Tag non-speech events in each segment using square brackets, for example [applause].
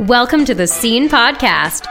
Welcome to the Scene Podcast.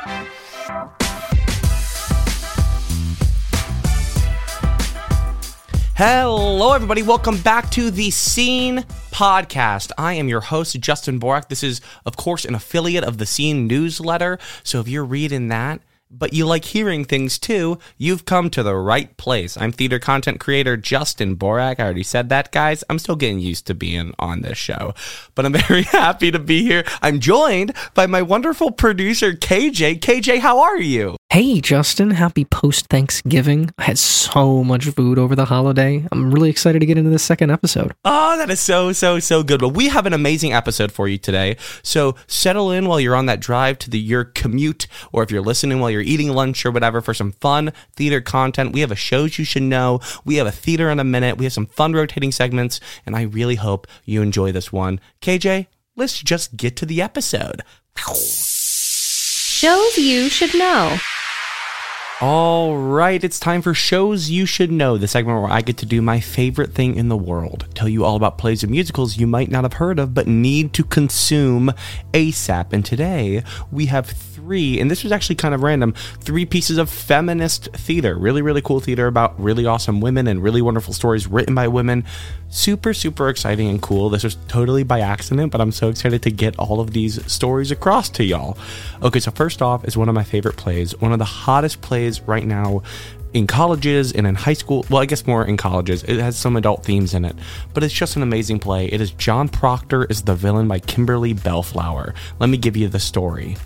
Hello, everybody. Welcome back to the Scene Podcast. I am your host, Justin Borak. This is, of course, an affiliate of the Scene newsletter. So if you're reading that, but you like hearing things too, you've come to the right place. I'm theater content creator Justin Borak. I already said that, guys. I'm still getting used to being on this show, but I'm [laughs] very happy to be here. I'm joined by my wonderful producer, KJ. KJ, how are you? Hey, Justin, happy post Thanksgiving. I had so much food over the holiday. I'm really excited to get into the second episode. Oh, that is so, so, so good. Well, we have an amazing episode for you today. So settle in while you're on that drive to the, your commute, or if you're listening while you're eating lunch or whatever for some fun theater content. We have a shows you should know. We have a theater in a minute. We have some fun rotating segments, and I really hope you enjoy this one. KJ, let's just get to the episode. Shows you should know. All right, it's time for Shows You Should Know, the segment where I get to do my favorite thing in the world tell you all about plays and musicals you might not have heard of but need to consume ASAP. And today we have three, and this was actually kind of random, three pieces of feminist theater. Really, really cool theater about really awesome women and really wonderful stories written by women. Super, super exciting and cool. This was totally by accident, but I'm so excited to get all of these stories across to y'all. Okay, so first off is one of my favorite plays, one of the hottest plays right now in colleges and in high school. Well, I guess more in colleges. It has some adult themes in it, but it's just an amazing play. It is John Proctor is the villain by Kimberly Belflower. Let me give you the story.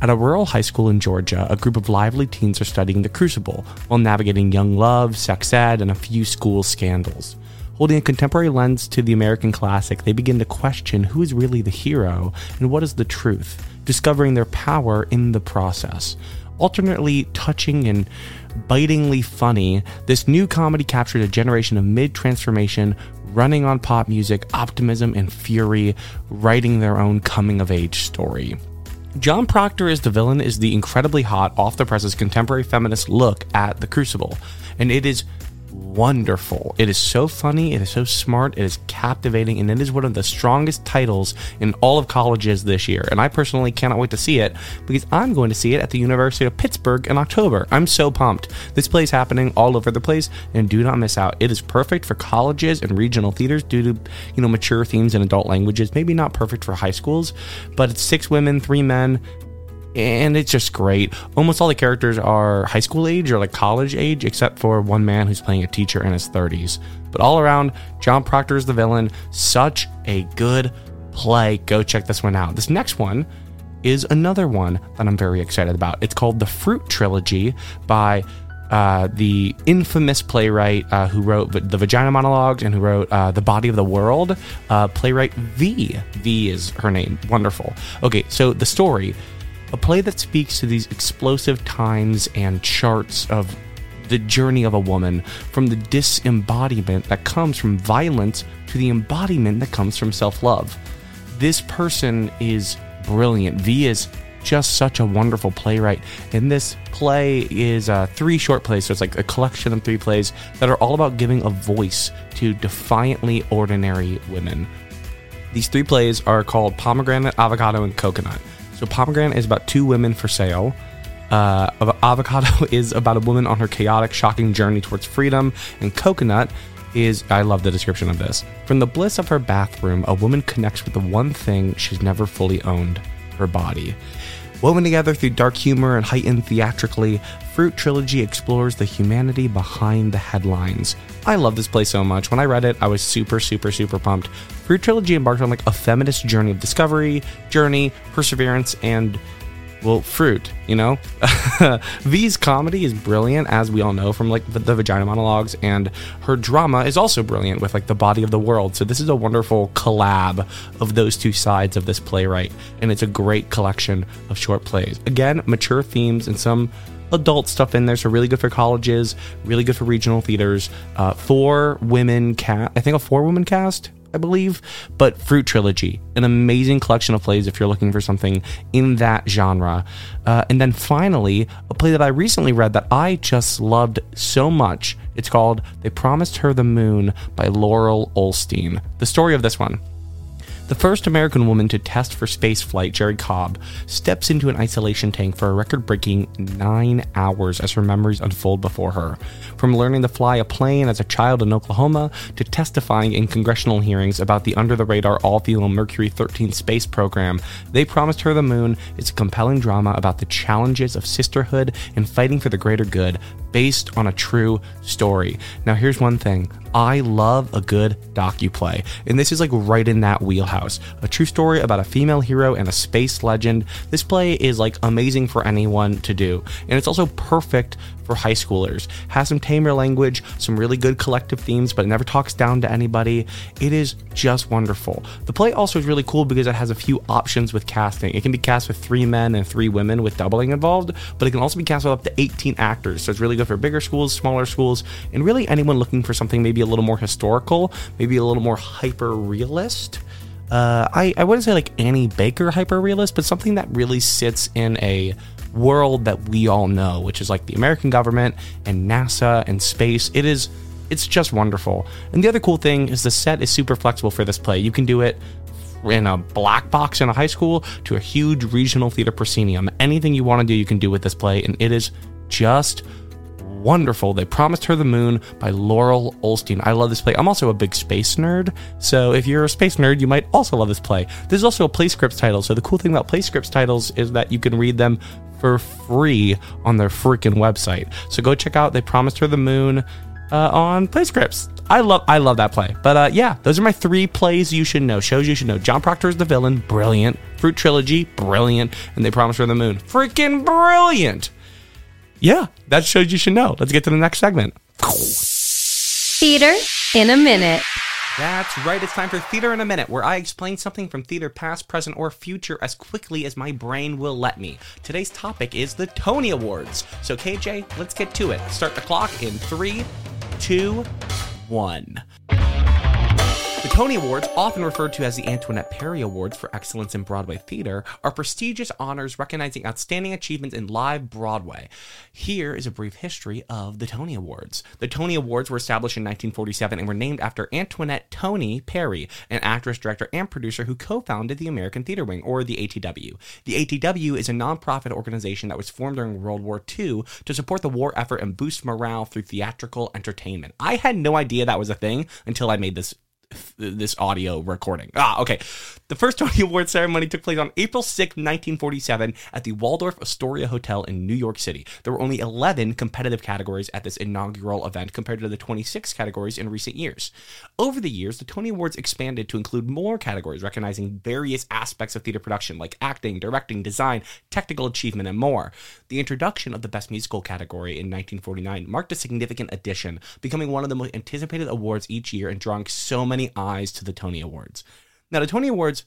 At a rural high school in Georgia, a group of lively teens are studying the Crucible while navigating young love, sex ed, and a few school scandals. Holding a contemporary lens to the American classic, they begin to question who is really the hero and what is the truth, discovering their power in the process. Alternately touching and bitingly funny, this new comedy captured a generation of mid transformation, running on pop music, optimism, and fury, writing their own coming of age story. John Proctor as the villain is the incredibly hot, off the presses contemporary feminist look at the Crucible, and it is wonderful. It is so funny, it is so smart, it is captivating, and it is one of the strongest titles in all of colleges this year. And I personally cannot wait to see it because I'm going to see it at the University of Pittsburgh in October. I'm so pumped. This play is happening all over the place, and do not miss out. It is perfect for colleges and regional theaters due to you know mature themes and adult languages. Maybe not perfect for high schools, but it's six women, three men and it's just great. Almost all the characters are high school age or like college age, except for one man who's playing a teacher in his 30s. But all around, John Proctor is the villain. Such a good play. Go check this one out. This next one is another one that I'm very excited about. It's called The Fruit Trilogy by uh, the infamous playwright uh, who wrote the Vagina Monologues and who wrote uh, The Body of the World, uh, playwright V. V is her name. Wonderful. Okay, so the story a play that speaks to these explosive times and charts of the journey of a woman from the disembodiment that comes from violence to the embodiment that comes from self love. This person is brilliant. V is just such a wonderful playwright. And this play is uh, three short plays, so it's like a collection of three plays that are all about giving a voice to defiantly ordinary women. These three plays are called Pomegranate, Avocado, and Coconut. So pomegranate is about two women for sale. Uh, avocado [laughs] is about a woman on her chaotic, shocking journey towards freedom, and coconut is I love the description of this. From the bliss of her bathroom, a woman connects with the one thing she's never fully owned her body. Woven together through dark humor and heightened theatrically, Fruit Trilogy explores the humanity behind the headlines. I love this play so much. When I read it, I was super, super, super pumped. Fruit Trilogy embarked on like a feminist journey of discovery, journey, perseverance, and well, fruit, you know? [laughs] V's comedy is brilliant, as we all know from like the, the, vagina monologues, and her drama is also brilliant with like the body of the world. So this is a wonderful collab of those two sides of this playwright, and it's a great collection of short plays. Again, mature themes and some adult stuff in there, so really good for colleges, really good for regional theaters. Uh, four women cast, I think a four woman cast I believe, but Fruit Trilogy, an amazing collection of plays if you're looking for something in that genre. Uh, and then finally, a play that I recently read that I just loved so much. It's called They Promised Her the Moon by Laurel Ollstein. The story of this one The first American woman to test for spaceflight, Jerrie Cobb, steps into an isolation tank for a record breaking nine hours as her memories unfold before her. From learning to fly a plane as a child in Oklahoma to testifying in congressional hearings about the under the radar all female Mercury 13 space program, They Promised Her the Moon is a compelling drama about the challenges of sisterhood and fighting for the greater good based on a true story. Now, here's one thing I love a good docu-play, and this is like right in that wheelhouse. A true story about a female hero and a space legend. This play is like amazing for anyone to do, and it's also perfect for high schoolers. Has some tamer language, some really good collective themes, but it never talks down to anybody. It is just wonderful. The play also is really cool because it has a few options with casting. It can be cast with three men and three women with doubling involved, but it can also be cast with up to 18 actors. So it's really good for bigger schools, smaller schools, and really anyone looking for something maybe a little more historical, maybe a little more hyper realist. Uh, I, I wouldn't say like Annie Baker hyper realist, but something that really sits in a world that we all know, which is like the American government and NASA and space. It is it's just wonderful. And the other cool thing is the set is super flexible for this play. You can do it in a black box in a high school to a huge regional theater proscenium. Anything you want to do, you can do with this play, and it is just wonderful. They Promised Her the Moon by Laurel Ollstein. I love this play. I'm also a big space nerd, so if you're a space nerd, you might also love this play. This is also a play scripts title, so the cool thing about play scripts titles is that you can read them for free on their freaking website. So go check out They Promised Her the Moon uh, on PlayScripts. I love I love that play. But uh, yeah, those are my three plays you should know, shows you should know. John Proctor is the villain, brilliant. Fruit Trilogy, brilliant. And They Promised Her the Moon, freaking brilliant yeah, that shows you should know. Let's get to the next segment. Theater in a minute. That's right. It's time for Theater in a Minute, where I explain something from theater past, present, or future as quickly as my brain will let me. Today's topic is the Tony Awards. So, KJ, let's get to it. Start the clock in three, two, one. Tony Awards, often referred to as the Antoinette Perry Awards for Excellence in Broadway Theater, are prestigious honors recognizing outstanding achievements in live Broadway. Here is a brief history of the Tony Awards. The Tony Awards were established in 1947 and were named after Antoinette Tony Perry, an actress, director, and producer who co founded the American Theater Wing, or the ATW. The ATW is a nonprofit organization that was formed during World War II to support the war effort and boost morale through theatrical entertainment. I had no idea that was a thing until I made this this audio recording. Ah, okay. The first [laughs] Tony Award ceremony took place on April 6, 1947, at the Waldorf Astoria Hotel in New York City. There were only 11 competitive categories at this inaugural event compared to the 26 categories in recent years. Over the years, the Tony Awards expanded to include more categories recognizing various aspects of theater production like acting, directing, design, technical achievement, and more. The introduction of the Best Musical category in 1949 marked a significant addition, becoming one of the most anticipated awards each year and drawing so many eyes to the Tony Awards. Now, the Tony Awards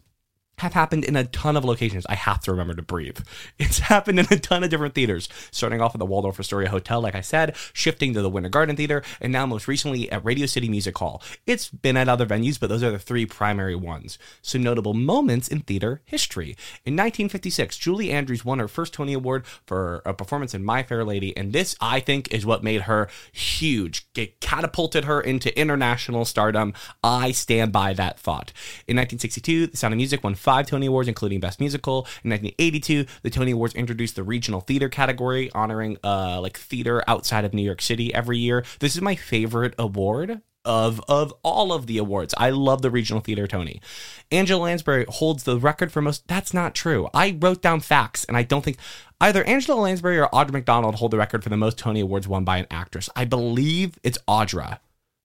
have happened in a ton of locations. I have to remember to breathe. [laughs] It's happened in a ton of different theaters, starting off at the Waldorf Astoria Hotel, like I said, shifting to the Winter Garden Theater, and now most recently at Radio City Music Hall. It's been at other venues, but those are the three primary ones. So, notable moments in theater history. In 1956, Julie Andrews won her first Tony Award for a performance in My Fair Lady, and this, I think, is what made her huge. It catapulted her into international stardom. I stand by that thought. In 1962, The Sound of Music won five Tony Awards, including Best Musical. In 1982, the Tony Awards introduced the regional theater category, honoring uh, like theater outside of New York City every year. This is my favorite award of of all of the awards. I love the regional theater Tony. Angela Lansbury holds the record for most. That's not true. I wrote down facts, and I don't think either Angela Lansbury or Audra McDonald hold the record for the most Tony Awards won by an actress. I believe it's Audra,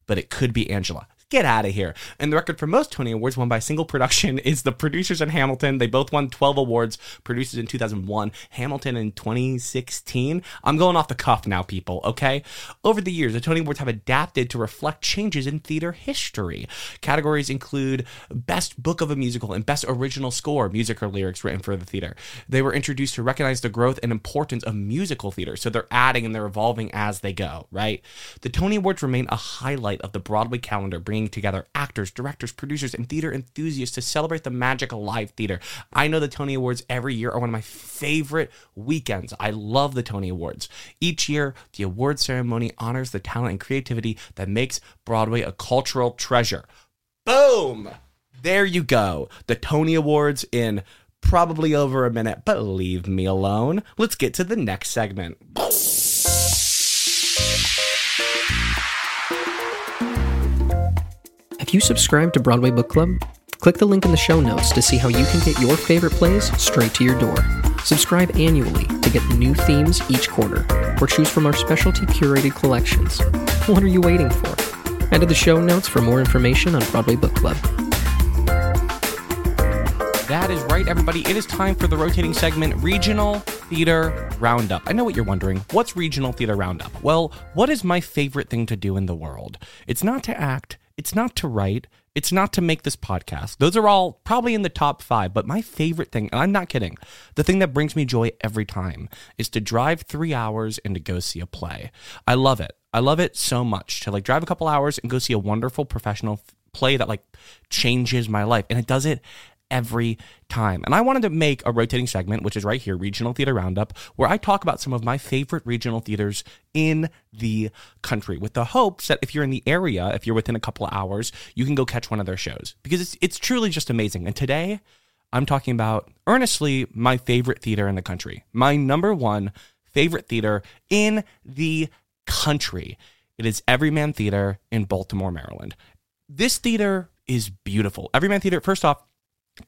but it could be Angela. Get out of here. And the record for most Tony Awards won by a single production [laughs] is The Producers in Hamilton. They both won 12 awards, producers in 2001, Hamilton in 2016. I'm going off the cuff now, people, okay? Over the years, the Tony Awards have adapted to reflect changes in theater history. Categories include Best Book of a Musical and Best Original Score, music or lyrics written for the theater. They were introduced to recognize the growth and importance of musical theater, so they're adding and they're evolving as they go, right? The Tony Awards remain a highlight of the Broadway calendar, bringing bringing together actors, directors, producers, and theater enthusiasts to celebrate the magic of live theater. I know the Tony Awards every year are one of my favorite weekends. I love the Tony Awards. Each year, the award ceremony honors the talent and creativity that makes Broadway a cultural treasure. Boom! There you go. The Tony Awards in probably over a minute, but leave me alone. Let's get to the next segment. Have you subscribe to Broadway Book Club? Click the link in the show notes to see how you can get your favorite plays straight to your door. Subscribe annually to get new themes each quarter, or choose from our specialty curated collections. What are you waiting for? Head to the show notes for more information on Broadway Book Club. That is right, everybody. It is time for the rotating segment Regional Theater Roundup. I know what you're wondering. What's Regional Theater Roundup? Well, what is my favorite thing to do in the world? It's not to act, it's not to write, it's not to make this podcast. Those are all probably in the top five, but my favorite thing, and I'm not kidding, the thing that brings me joy every time is to drive three hours and to go see a play. I love it. I love it so much to like drive a couple hours and go see a wonderful professional play that like changes my life. And it does it every time. And I wanted to make a rotating segment, which is right here, Regional Theater Roundup, where I talk about some of my favorite regional theaters in the country with the hopes that if you're in the area, if you're within a couple of hours, you can go catch one of their shows because it's, it's truly just amazing. And today, I'm talking about earnestly my favorite theater in the country, my number one favorite theater in the country. It is Everyman Theater in Baltimore, Maryland. This theater is beautiful. Everyman Theater, first off,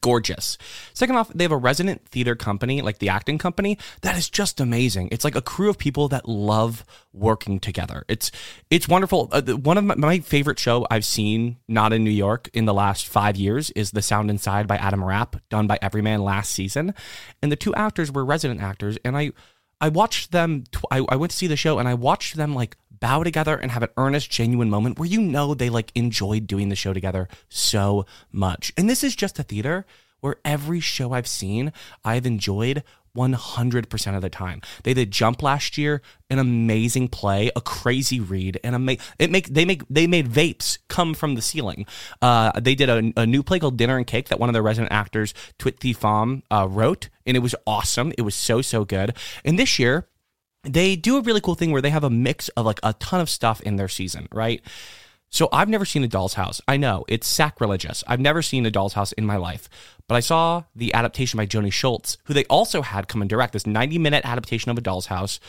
gorgeous. Second off, they have a resident theater company, like the acting company, that is just amazing. It's like a crew of people that love working together. It's it's wonderful. Uh, one of my, my, favorite show I've seen not in New York in the last 5 years is The Sound Inside by Adam Rapp, done by Everyman last season. And the two actors were resident actors and I I watched them tw- I, I went to see the show and I watched them like bow together and have an earnest, genuine moment where you know they like enjoyed doing the show together so much. And this is just a theater where every show I've seen, I've enjoyed 100% of the time. They did Jump last year, an amazing play, a crazy read, and ama- it make they make they made vapes come from the ceiling. Uh, they did a, a, new play called Dinner and Cake that one of their resident actors, Tuyet Thi Pham, uh, wrote, and it was awesome. It was so so good. And this year, they do a really cool thing where they have a mix of like a ton of stuff in their season, right? So I've never seen a doll's house. I know it's sacrilegious. I've never seen a doll's house in my life, but I saw the adaptation by Joni Schultz, who they also had come and direct this 90 minute adaptation of a doll's house.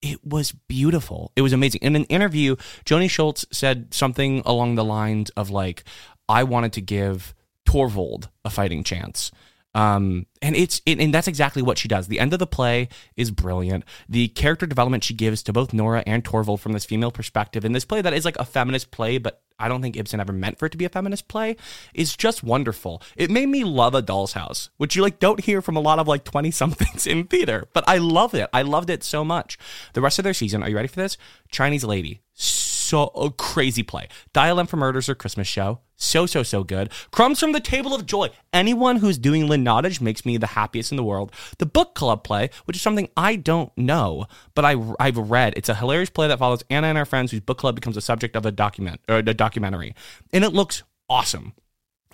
It was beautiful. It was amazing. In an interview, Joni Schultz said something along the lines of like, I wanted to give Torvald a fighting chance. Um, and it's it, and that's exactly what she does. The end of the play is brilliant. The character development she gives to both Nora and Torvald from this female perspective in this play that is like a feminist play, but I don't think Ibsen ever meant for it to be a feminist play, is just wonderful. It made me love A Doll's House, which you like don't hear from a lot of like 20 somethings [laughs] in theater, but I loved it. I loved it so much. The rest of their season, are you ready for this? Chinese Lady. So a crazy play. Dial M for Murders or Christmas Show. So, so, so good. Crumbs from the Table of Joy. Anyone who's doing Lynn Nottage makes me the happiest in the world. The book club play, which is something I don't know, but I, I've read. It's a hilarious play that follows Anna and her friends whose book club becomes the subject of a document or a documentary. And it looks awesome.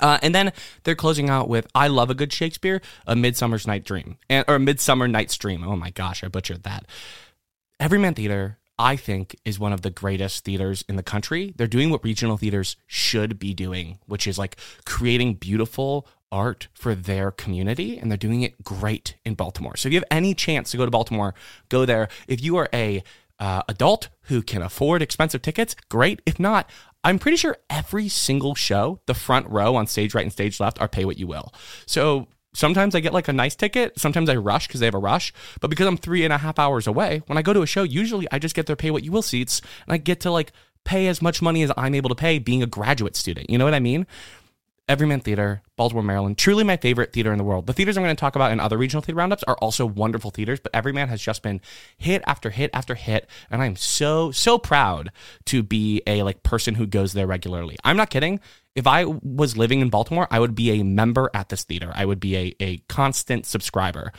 Uh, and then they're closing out with "I love a good Shakespeare," a Midsummer's Night Dream, and or Midsummer Night's Dream. Oh my gosh, I butchered that. Everyman Theater I think is one of the greatest theaters in the country. They're doing what regional theaters should be doing, which is like creating beautiful art for their community and they're doing it great in Baltimore. So if you have any chance to go to Baltimore, go there. If you are a uh, adult who can afford expensive tickets, great. If not, I'm pretty sure every single show, the front row on stage right and stage left, are pay what you will. So Sometimes I get like a nice ticket. Sometimes I rush because they have a rush. But because I'm three and a half hours away, when I go to a show, usually I just get their pay what you will seats and I get to like pay as much money as I'm able to pay being a graduate student. You know what I mean? Everyman Theater, Baltimore, Maryland, truly my favorite theater in the world. The theaters I'm going to talk about in other regional theater roundups are also wonderful theaters, but Everyman has just been hit after hit after hit, and I'm so so proud to be a like person who goes there regularly. I'm not kidding. If I was living in Baltimore, I would be a member at this theater. I would be a, a constant subscriber.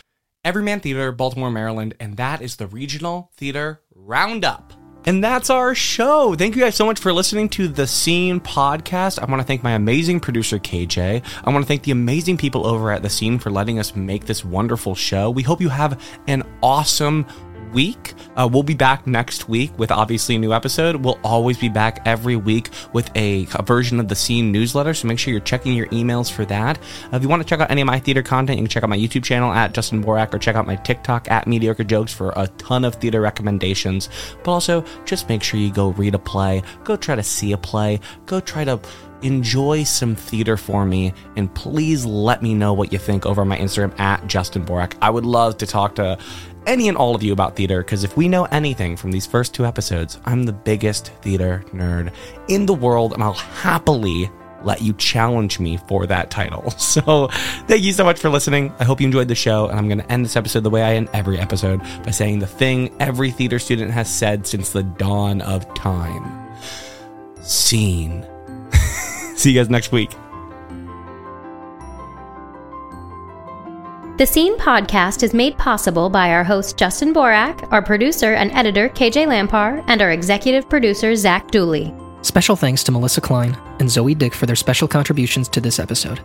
Everyman Theater, Baltimore, Maryland, and that is the Regional Theater Roundup. And that's our show. Thank you guys so much for listening to the Scene podcast. I want to thank my amazing producer, KJ. I want to thank the amazing people over at the Scene for letting us make this wonderful show. We hope you have an awesome week. Uh, we'll be back next week with obviously a new episode. We'll always be back every week with a, a version of the Scene newsletter, so make sure you're checking your emails for that. Uh, if you want to check out any of my theater content, you can check out my YouTube channel at Justin Borak or check out my TikTok at Mediocre Jokes for a ton of theater recommendations. But also, just make sure you go read a play, go try to see a play, go try to enjoy some theater for me, and please let me know what you think over my Instagram at Justin Borak. I would love to talk to any and all of you about theater because if we know anything from these first two episodes, I'm the biggest theater nerd in the world, and I'll happily let you challenge me for that title. [laughs] So, thank you so much for listening. I hope you enjoyed the show, and I'm going to end this episode the way I end every episode by saying the thing every theater student has said since the dawn of time Scene. See you guys next week. The Scene podcast is made possible by our host Justin Borak, our producer and editor KJ Lampar, and our executive producer Zach Dooley. Special thanks to Melissa Klein and Zoe Dick for their special contributions to this episode.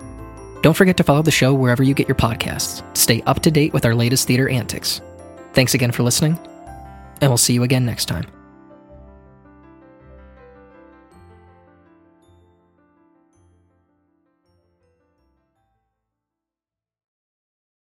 Don't forget to follow the show wherever you get your podcasts stay up to date with our latest theater antics. Thanks again for listening, and we'll see you again next time.